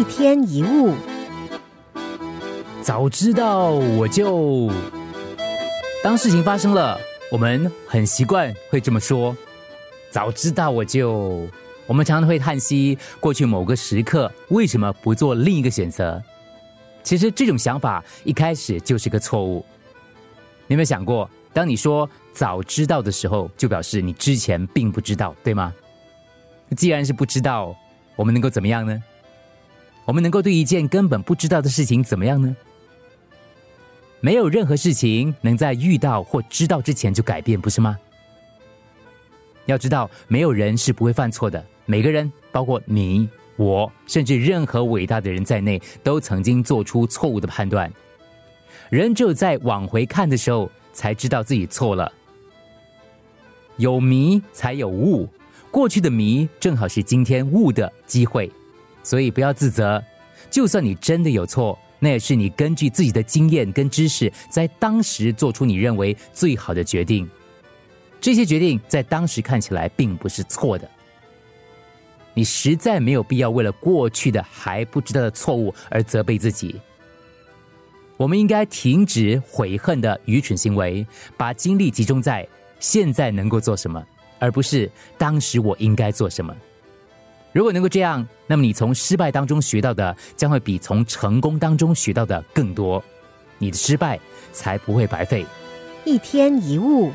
一天一物，早知道我就……当事情发生了，我们很习惯会这么说。早知道我就……我们常常会叹息，过去某个时刻为什么不做另一个选择？其实这种想法一开始就是个错误。你有没有想过，当你说早知道的时候，就表示你之前并不知道，对吗？既然是不知道，我们能够怎么样呢？我们能够对一件根本不知道的事情怎么样呢？没有任何事情能在遇到或知道之前就改变，不是吗？要知道，没有人是不会犯错的。每个人，包括你、我，甚至任何伟大的人在内，都曾经做出错误的判断。人只有在往回看的时候，才知道自己错了。有迷才有悟。过去的迷正好是今天悟的机会，所以不要自责。就算你真的有错，那也是你根据自己的经验跟知识，在当时做出你认为最好的决定。这些决定在当时看起来并不是错的。你实在没有必要为了过去的还不知道的错误而责备自己。我们应该停止悔恨的愚蠢行为，把精力集中在现在能够做什么。而不是当时我应该做什么。如果能够这样，那么你从失败当中学到的将会比从成功当中学到的更多，你的失败才不会白费。一天一物。